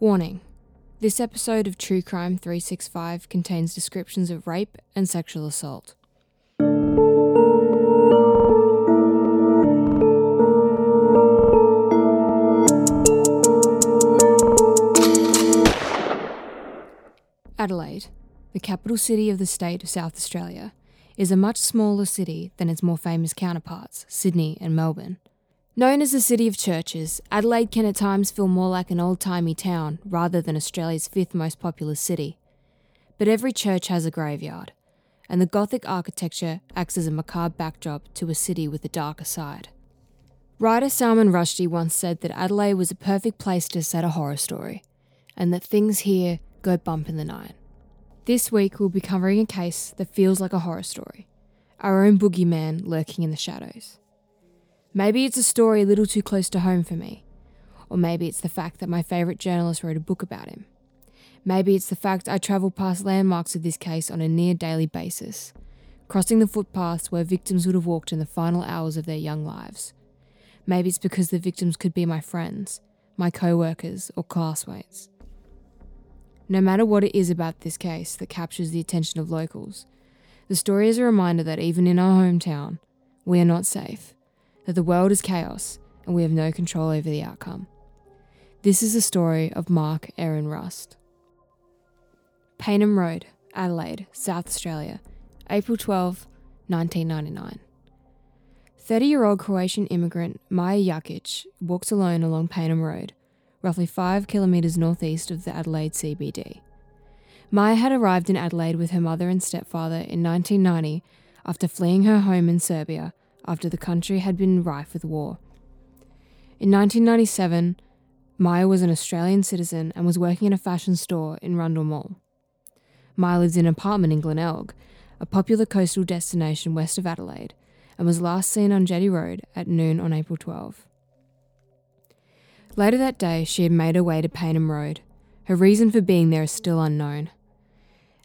Warning this episode of True Crime 365 contains descriptions of rape and sexual assault. Adelaide, the capital city of the state of South Australia, is a much smaller city than its more famous counterparts, Sydney and Melbourne. Known as the City of Churches, Adelaide can at times feel more like an old timey town rather than Australia's fifth most populous city. But every church has a graveyard, and the Gothic architecture acts as a macabre backdrop to a city with a darker side. Writer Salman Rushdie once said that Adelaide was a perfect place to set a horror story, and that things here go bump in the night. This week we'll be covering a case that feels like a horror story our own boogeyman lurking in the shadows. Maybe it's a story a little too close to home for me, or maybe it's the fact that my favourite journalist wrote a book about him. Maybe it's the fact I travel past landmarks of this case on a near daily basis, crossing the footpaths where victims would have walked in the final hours of their young lives. Maybe it's because the victims could be my friends, my co workers, or classmates. No matter what it is about this case that captures the attention of locals, the story is a reminder that even in our hometown, we are not safe, that the world is chaos and we have no control over the outcome. This is the story of Mark Errin Rust. Payneham Road, Adelaide, South Australia, April 12, 1999. 30 year old Croatian immigrant Maya Jakic walks alone along Payneham Road roughly 5 kilometres northeast of the Adelaide CBD. Maya had arrived in Adelaide with her mother and stepfather in 1990 after fleeing her home in Serbia after the country had been rife with war. In 1997, Maja was an Australian citizen and was working in a fashion store in Rundle Mall. Maja lives in an apartment in Glenelg, a popular coastal destination west of Adelaide, and was last seen on Jetty Road at noon on April 12. Later that day, she had made her way to Payneham Road. Her reason for being there is still unknown.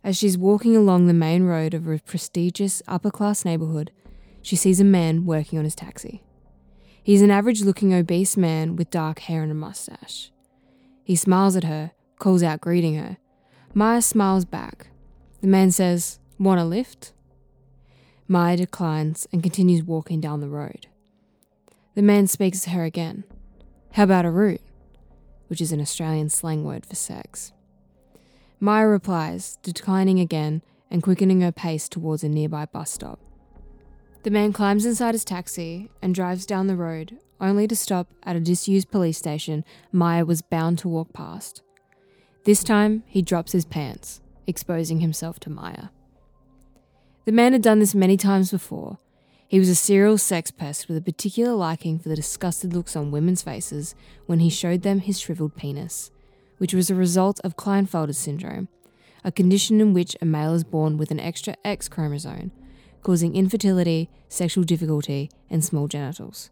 As she's walking along the main road of a prestigious upper class neighbourhood, she sees a man working on his taxi. He's an average looking obese man with dark hair and a mustache. He smiles at her, calls out, greeting her. Maya smiles back. The man says, Want a lift? Maya declines and continues walking down the road. The man speaks to her again. How about a root? Which is an Australian slang word for sex. Maya replies, declining again and quickening her pace towards a nearby bus stop. The man climbs inside his taxi and drives down the road, only to stop at a disused police station Maya was bound to walk past. This time, he drops his pants, exposing himself to Maya. The man had done this many times before, he was a serial sex pest with a particular liking for the disgusted looks on women's faces when he showed them his shriveled penis, which was a result of Klinefelter syndrome, a condition in which a male is born with an extra X chromosome, causing infertility, sexual difficulty, and small genitals.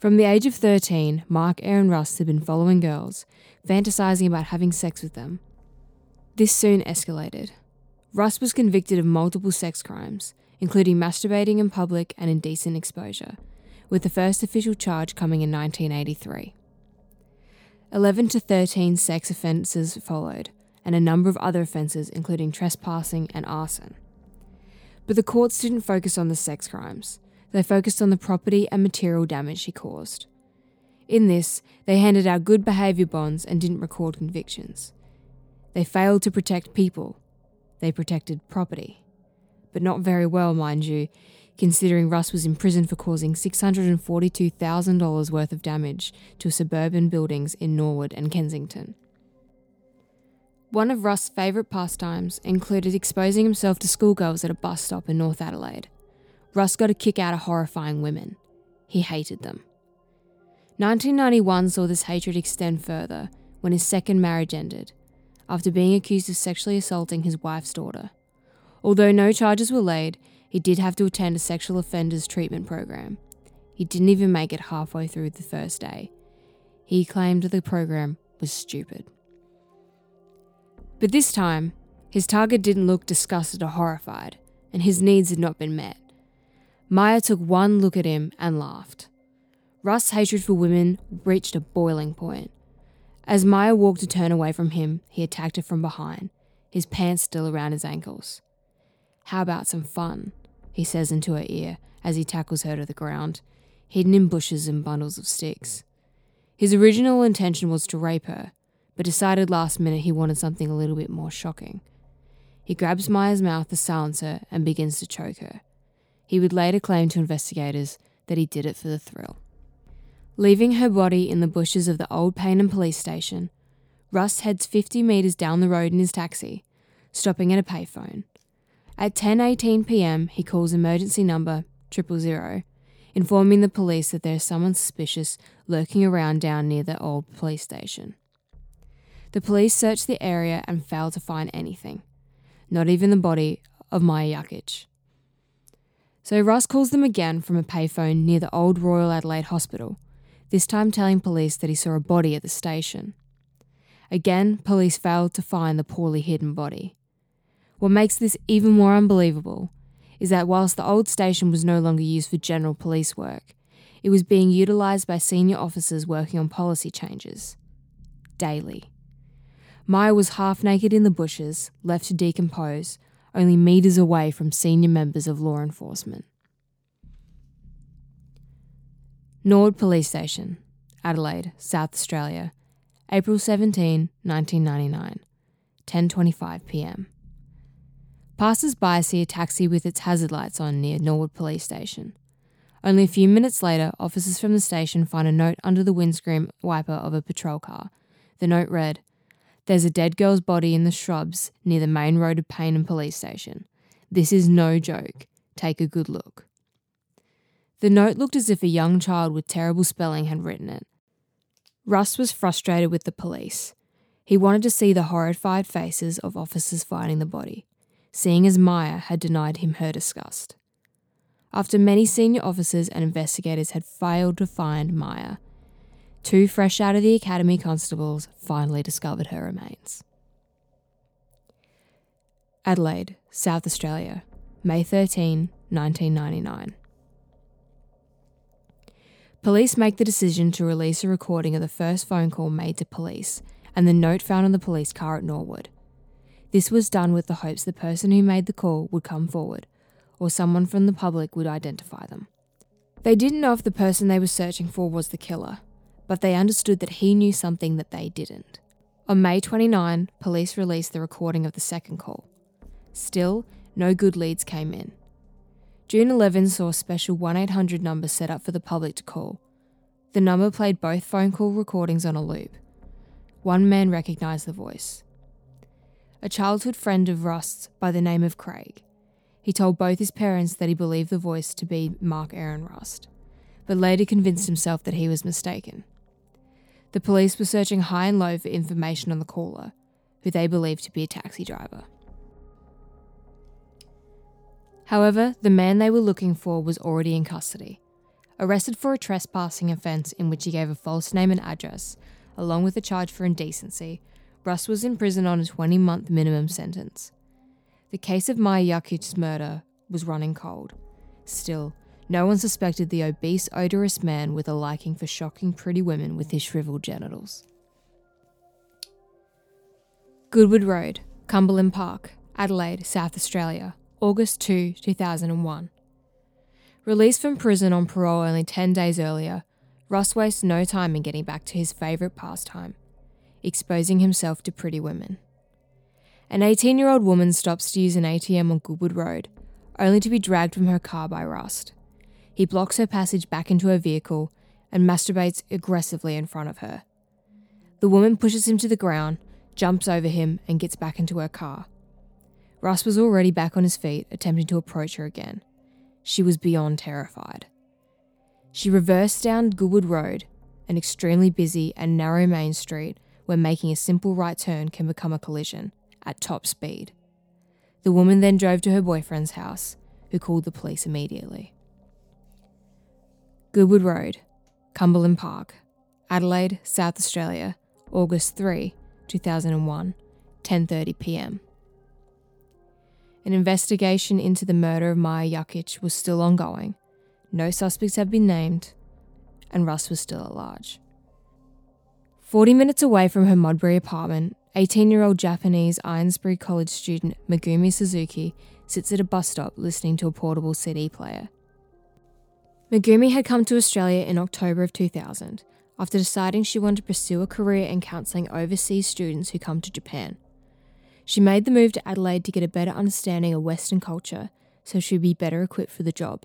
From the age of 13, Mark Errin Rust had been following girls, fantasizing about having sex with them. This soon escalated. Rust was convicted of multiple sex crimes, including masturbating in public and indecent exposure, with the first official charge coming in 1983. 11 to 13 sex offences followed, and a number of other offences, including trespassing and arson. But the courts didn't focus on the sex crimes, they focused on the property and material damage he caused. In this, they handed out good behaviour bonds and didn't record convictions. They failed to protect people, they protected property but not very well, mind you, considering Rust was in prison for causing $642,000 worth of damage to suburban buildings in Norwood and Kensington. One of Rust's favourite pastimes included exposing himself to schoolgirls at a bus stop in North Adelaide. Rust got a kick out of horrifying women. He hated them. 1991 saw this hatred extend further when his second marriage ended, after being accused of sexually assaulting his wife's daughter. Although no charges were laid, he did have to attend a sexual offenders treatment program. He didn't even make it halfway through the first day. He claimed the program was stupid. But this time, his target didn't look disgusted or horrified, and his needs had not been met. Maja took one look at him and laughed. Rust's hatred for women reached a boiling point. As Maya walked to turn away from him, he attacked her from behind, his pants still around his ankles. How about some fun? he says into her ear as he tackles her to the ground, hidden in bushes and bundles of sticks. His original intention was to rape her, but decided last minute he wanted something a little bit more shocking. He grabs Maya's mouth to silence her and begins to choke her. He would later claim to investigators that he did it for the thrill. Leaving her body in the bushes of the old Payneham police station, Rust heads 50 metres down the road in his taxi, stopping at a payphone. At 10:18 p.m., he calls emergency number 000, informing the police that there is someone suspicious lurking around down near the old police station. The police searched the area and failed to find anything, not even the body of Maya Jakic. So Rust calls them again from a payphone near the old Royal Adelaide Hospital, this time telling police that he saw a body at the station. Again, police failed to find the poorly hidden body. What makes this even more unbelievable is that whilst the old station was no longer used for general police work, it was being utilised by senior officers working on policy changes. Daily. Maya was half naked in the bushes, left to decompose, only metres away from senior members of law enforcement. Norwood Police Station, Adelaide, South Australia, April 17, 1999, 10:25 p.m. Passers-by see a taxi with its hazard lights on near Norwood Police Station. Only a few minutes later, officers from the station find a note under the windscreen wiper of a patrol car. The note read, there's a dead girl's body in the shrubs near the main road of Payneham Police Station. This is no joke. Take a good look. The note looked as if a young child with terrible spelling had written it. Rust was frustrated with the police. He wanted to see the horrified faces of officers finding the body, seeing as Maya had denied him her disgust. After many senior officers and investigators had failed to find Maya, two fresh out of the academy constables finally discovered her remains. Adelaide, South Australia, May 13, 1999. Police make the decision to release a recording of the first phone call made to police and the note found in the police car at Norwood. This was done with the hopes the person who made the call would come forward, or someone from the public would identify them. They didn't know if the person they were searching for was the killer, but they understood that he knew something that they didn't. On May 29, police released the recording of the second call. Still, no good leads came in. June 11 saw a special 1 800 number set up for the public to call. The number played both phone call recordings on a loop. One man recognised the voice. A childhood friend of Rust's by the name of Craig. He told both his parents that he believed the voice to be Mark Errin Rust, but later convinced himself that he was mistaken. The police were searching high and low for information on the caller, who they believed to be a taxi driver. However, the man they were looking for was already in custody. Arrested for a trespassing offence in which he gave a false name and address, along with a charge for indecency, Rust was in prison on a 20 month minimum sentence. The case of Maya Jakic's murder was running cold. Still, no one suspected the obese, odorous man with a liking for shocking pretty women with his shriveled genitals. Goodwood Road, Cumberland Park, Adelaide, South Australia, August 2, 2001. Released from prison on parole only 10 days earlier, Rust wastes no time in getting back to his favourite pastime exposing himself to pretty women. An 18 year old woman stops to use an ATM on Goodwood Road, only to be dragged from her car by Rust. He blocks her passage back into her vehicle and masturbates aggressively in front of her. The woman pushes him to the ground, jumps over him, and gets back into her car. Rust was already back on his feet, attempting to approach her again. She was beyond terrified. She reversed down Goodwood Road, an extremely busy and narrow main street where making a simple right turn can become a collision, at top speed. The woman then drove to her boyfriend's house, who called the police immediately. Goodwood Road, Cumberland Park, Adelaide, South Australia, August 3, 2001, 10:30 p.m. An investigation into the murder of Maya Jakic was still ongoing. No suspects had been named, and Rust was still at large. 40 minutes away from her Modbury apartment, 18 year old Japanese Eynesbury College student Megumi Suzuki sits at a bus stop listening to a portable CD player. Megumi had come to Australia in October of 2000 after deciding she wanted to pursue a career in counselling overseas students who come to Japan. She made the move to Adelaide to get a better understanding of Western culture so she'd be better equipped for the job.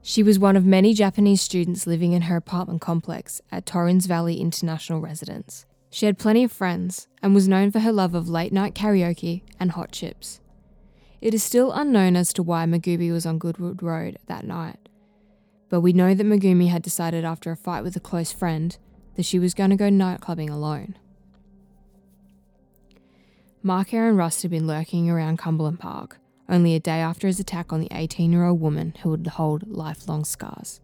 She was one of many Japanese students living in her apartment complex at Torrens Valley International Residence. She had plenty of friends and was known for her love of late night karaoke and hot chips. It is still unknown as to why Megumi was on Goodwood Road that night, but we know that Megumi had decided after a fight with a close friend that she was going to go nightclubbing alone. Mark Errin Rust had been lurking around Cumberland Park, only a day after his attack on the 18 year old woman who would hold lifelong scars.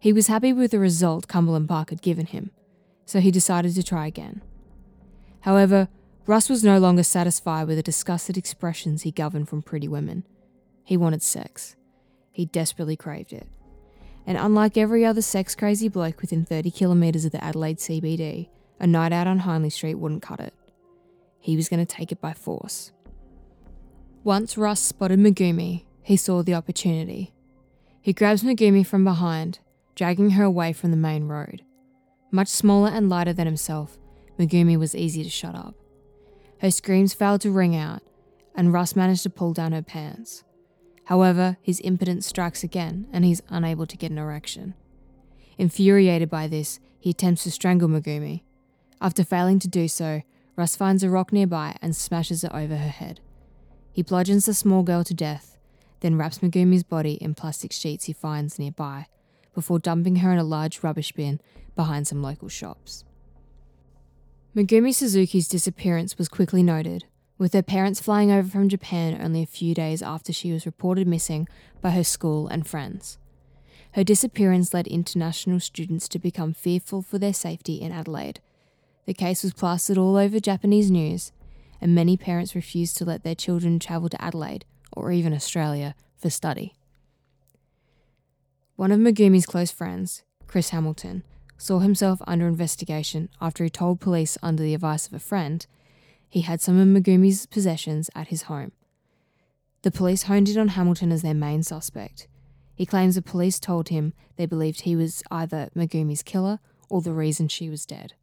He was happy with the result Cumberland Park had given him, so he decided to try again. However, Rust was no longer satisfied with the disgusted expressions he governed from pretty women. He wanted sex. He desperately craved it. And unlike every other sex crazy bloke within 30 kilometres of the Adelaide CBD, a night out on Hindley Street wouldn't cut it. He was going to take it by force. Once Rust spotted Megumi, he saw the opportunity. He grabs Megumi from behind, dragging her away from the main road. Much smaller and lighter than himself, Megumi was easy to shut up. Her screams failed to ring out, and Rust managed to pull down her pants. However, his impotence strikes again, and he's unable to get an erection. Infuriated by this, he attempts to strangle Megumi. After failing to do so, Rust finds a rock nearby and smashes it over her head. He bludgeons the small girl to death, then wraps Megumi's body in plastic sheets he finds nearby, before dumping her in a large rubbish bin behind some local shops. Megumi Suzuki's disappearance was quickly noted, with her parents flying over from Japan only a few days after she was reported missing by her school and friends. Her disappearance led international students to become fearful for their safety in Adelaide. The case was plastered all over Japanese news, and many parents refused to let their children travel to Adelaide or even Australia for study. One of Megumi's close friends, Chris Hamilton, saw himself under investigation after he told police under the advice of a friend he had some of Megumi's possessions at his home. The police honed in on Hamilton as their main suspect. He claims the police told him they believed he was either Megumi's killer or the reason she was dead.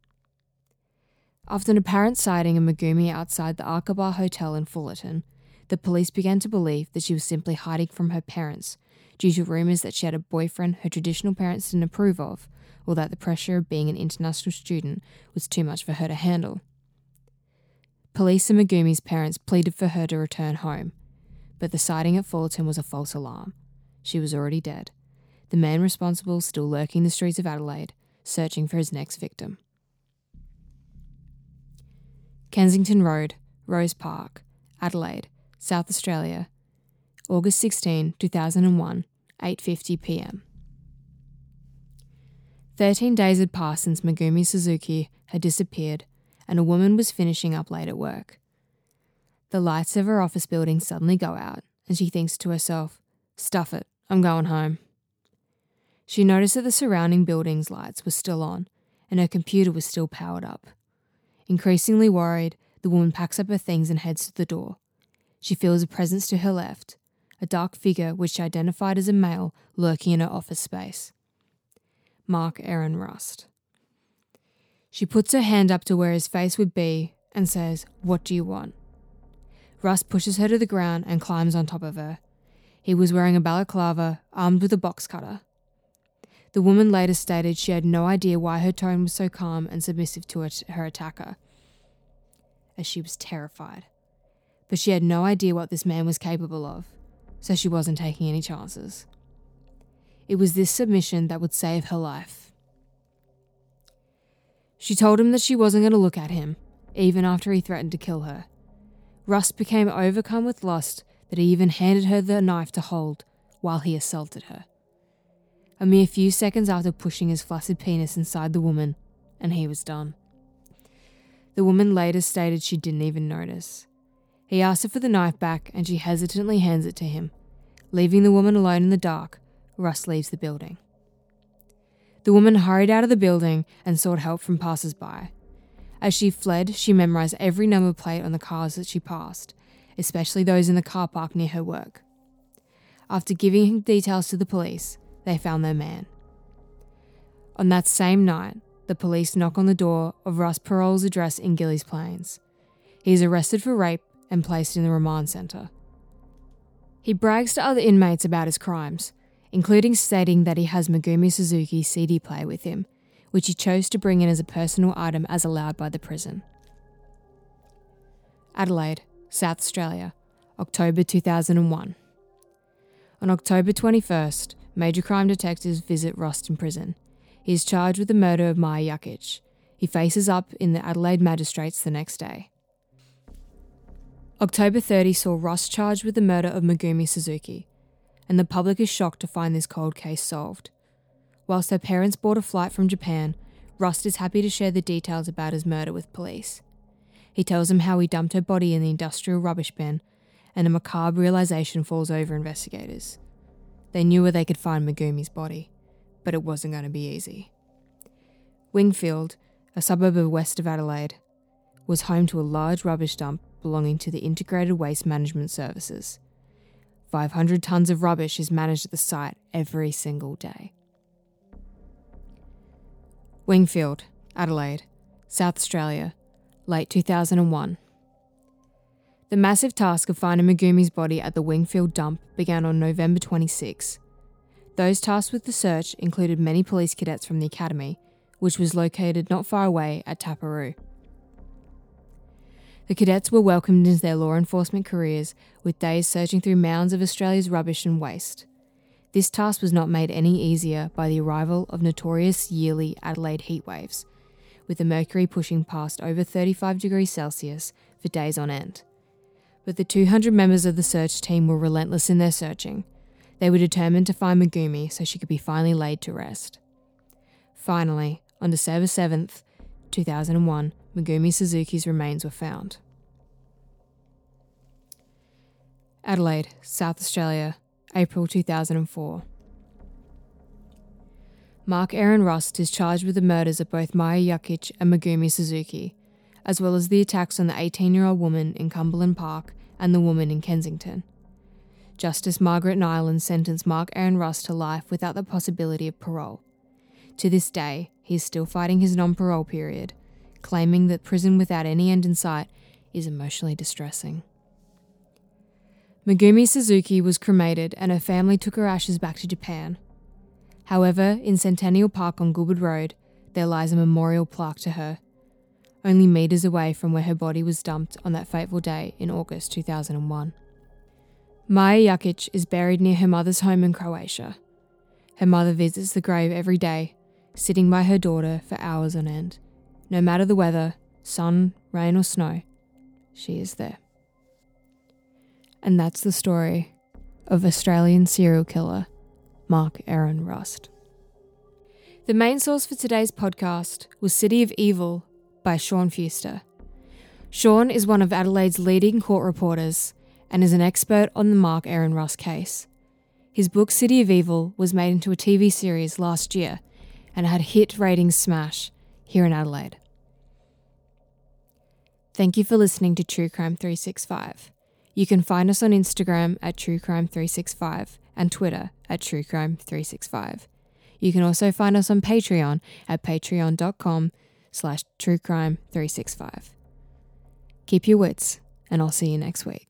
After an apparent sighting of Megumi outside the Arkaba Hotel in Fullarton, the police began to believe that she was simply hiding from her parents due to rumours that she had a boyfriend her traditional parents didn't approve of, or that the pressure of being an international student was too much for her to handle. Police and Megumi's parents pleaded for her to return home, but the sighting at Fullarton was a false alarm. She was already dead. The man responsible still lurking the streets of Adelaide, searching for his next victim. Kensington Road, Rose Park, Adelaide, South Australia, August 16, 2001, 8:50 p.m. 13 days had passed since Megumi Suzuki had disappeared and a woman was finishing up late at work. The lights of her office building suddenly go out and she thinks to herself, "Stuff it, I'm going home." She noticed that the surrounding building's lights were still on and her computer was still powered up. Increasingly worried, the woman packs up her things and heads to the door. She feels a presence to her left, a dark figure which she identified as a male lurking in her office space. Mark Errin Rust. She puts her hand up to where his face would be and says, What do you want? Rust pushes her to the ground and climbs on top of her. He was wearing a balaclava, armed with a box cutter. The woman later stated she had no idea why her tone was so calm and submissive to her attacker, as she was terrified. But she had no idea what this man was capable of, so she wasn't taking any chances. It was this submission that would save her life. She told him that she wasn't going to look at him, even after he threatened to kill her. Rust became overcome with lust that he even handed her the knife to hold while he assaulted her a mere few seconds after pushing his flaccid penis inside the woman, and he was done. The woman later stated she didn't even notice. He asked her for the knife back, and she hesitantly hands it to him. Leaving the woman alone in the dark, Rust leaves the building. The woman hurried out of the building and sought help from passers by. As she fled, she memorized every number plate on the cars that she passed, especially those in the car park near her work. After giving details to the police, they found their man. On that same night, the police knock on the door of Russ Perow's address in Gilles Plains. He is arrested for rape and placed in the remand centre. He brags to other inmates about his crimes, including stating that he has Megumi Suzuki's CD player with him, which he chose to bring in as a personal item as allowed by the prison. Adelaide, South Australia, October 2001. On October 21st, major crime detectives visit Ruston prison. He is charged with the murder of Maya Jakic. He faces up in the Adelaide magistrates the next day. October 30 saw Ross charged with the murder of Megumi Suzuki, and the public is shocked to find this cold case solved. Whilst her parents bought a flight from Japan, Rust is happy to share the details about his murder with police. He tells them how he dumped her body in the industrial rubbish bin, and a macabre realization falls over investigators. They knew where they could find Megumi's body, but it wasn't going to be easy. Wingfield, a suburb of west of Adelaide, was home to a large rubbish dump belonging to the Integrated Waste Management Services. 500 tonnes of rubbish is managed at the site every single day. Wingfield, Adelaide, South Australia, late 2001. The massive task of finding Megumi's body at the Wingfield dump began on November 26. Those tasked with the search included many police cadets from the academy, which was located not far away at Taperoo. The cadets were welcomed into their law enforcement careers with days searching through mounds of Australia's rubbish and waste. This task was not made any easier by the arrival of notorious yearly Adelaide heatwaves, with the mercury pushing past over 35 degrees Celsius for days on end. But the 200 members of the search team were relentless in their searching. They were determined to find Megumi so she could be finally laid to rest. Finally, on December 7th, 2001, Megumi Suzuki's remains were found. Adelaide, South Australia, April 2004. Mark Errin Rust is charged with the murders of both Maya Jakic and Megumi Suzuki, as well as the attacks on the 18 year old woman in Cumberland Park and the woman in Kensington. Justice Margaret Nyland sentenced Mark Errin Rust to life without the possibility of parole. To this day, he is still fighting his non parole period, claiming that prison without any end in sight is emotionally distressing. Megumi Suzuki was cremated and her family took her ashes back to Japan. However, in Centennial Park on Goodwood Road, there lies a memorial plaque to her, only metres away from where her body was dumped on that fateful day in August 2001. Maya Jakic is buried near her mother's home in Croatia. Her mother visits the grave every day, sitting by her daughter for hours on end. No matter the weather, sun, rain, or snow, she is there. And that's the story of Australian serial killer Mark Errin Rust. The main source for today's podcast was City of Evil by Sean Fewster. Sean is one of Adelaide's leading court reporters and is an expert on the Mark Errin Rust case. His book City of Evil was made into a TV series last year and had hit ratings smash here in Adelaide. Thank you for listening to True Crime 365. You can find us on Instagram at True Crime 365 and Twitter at True Crime 365. You can also find us on Patreon at patreon.com slash truecrime365. Keep your wits, and I'll see you next week.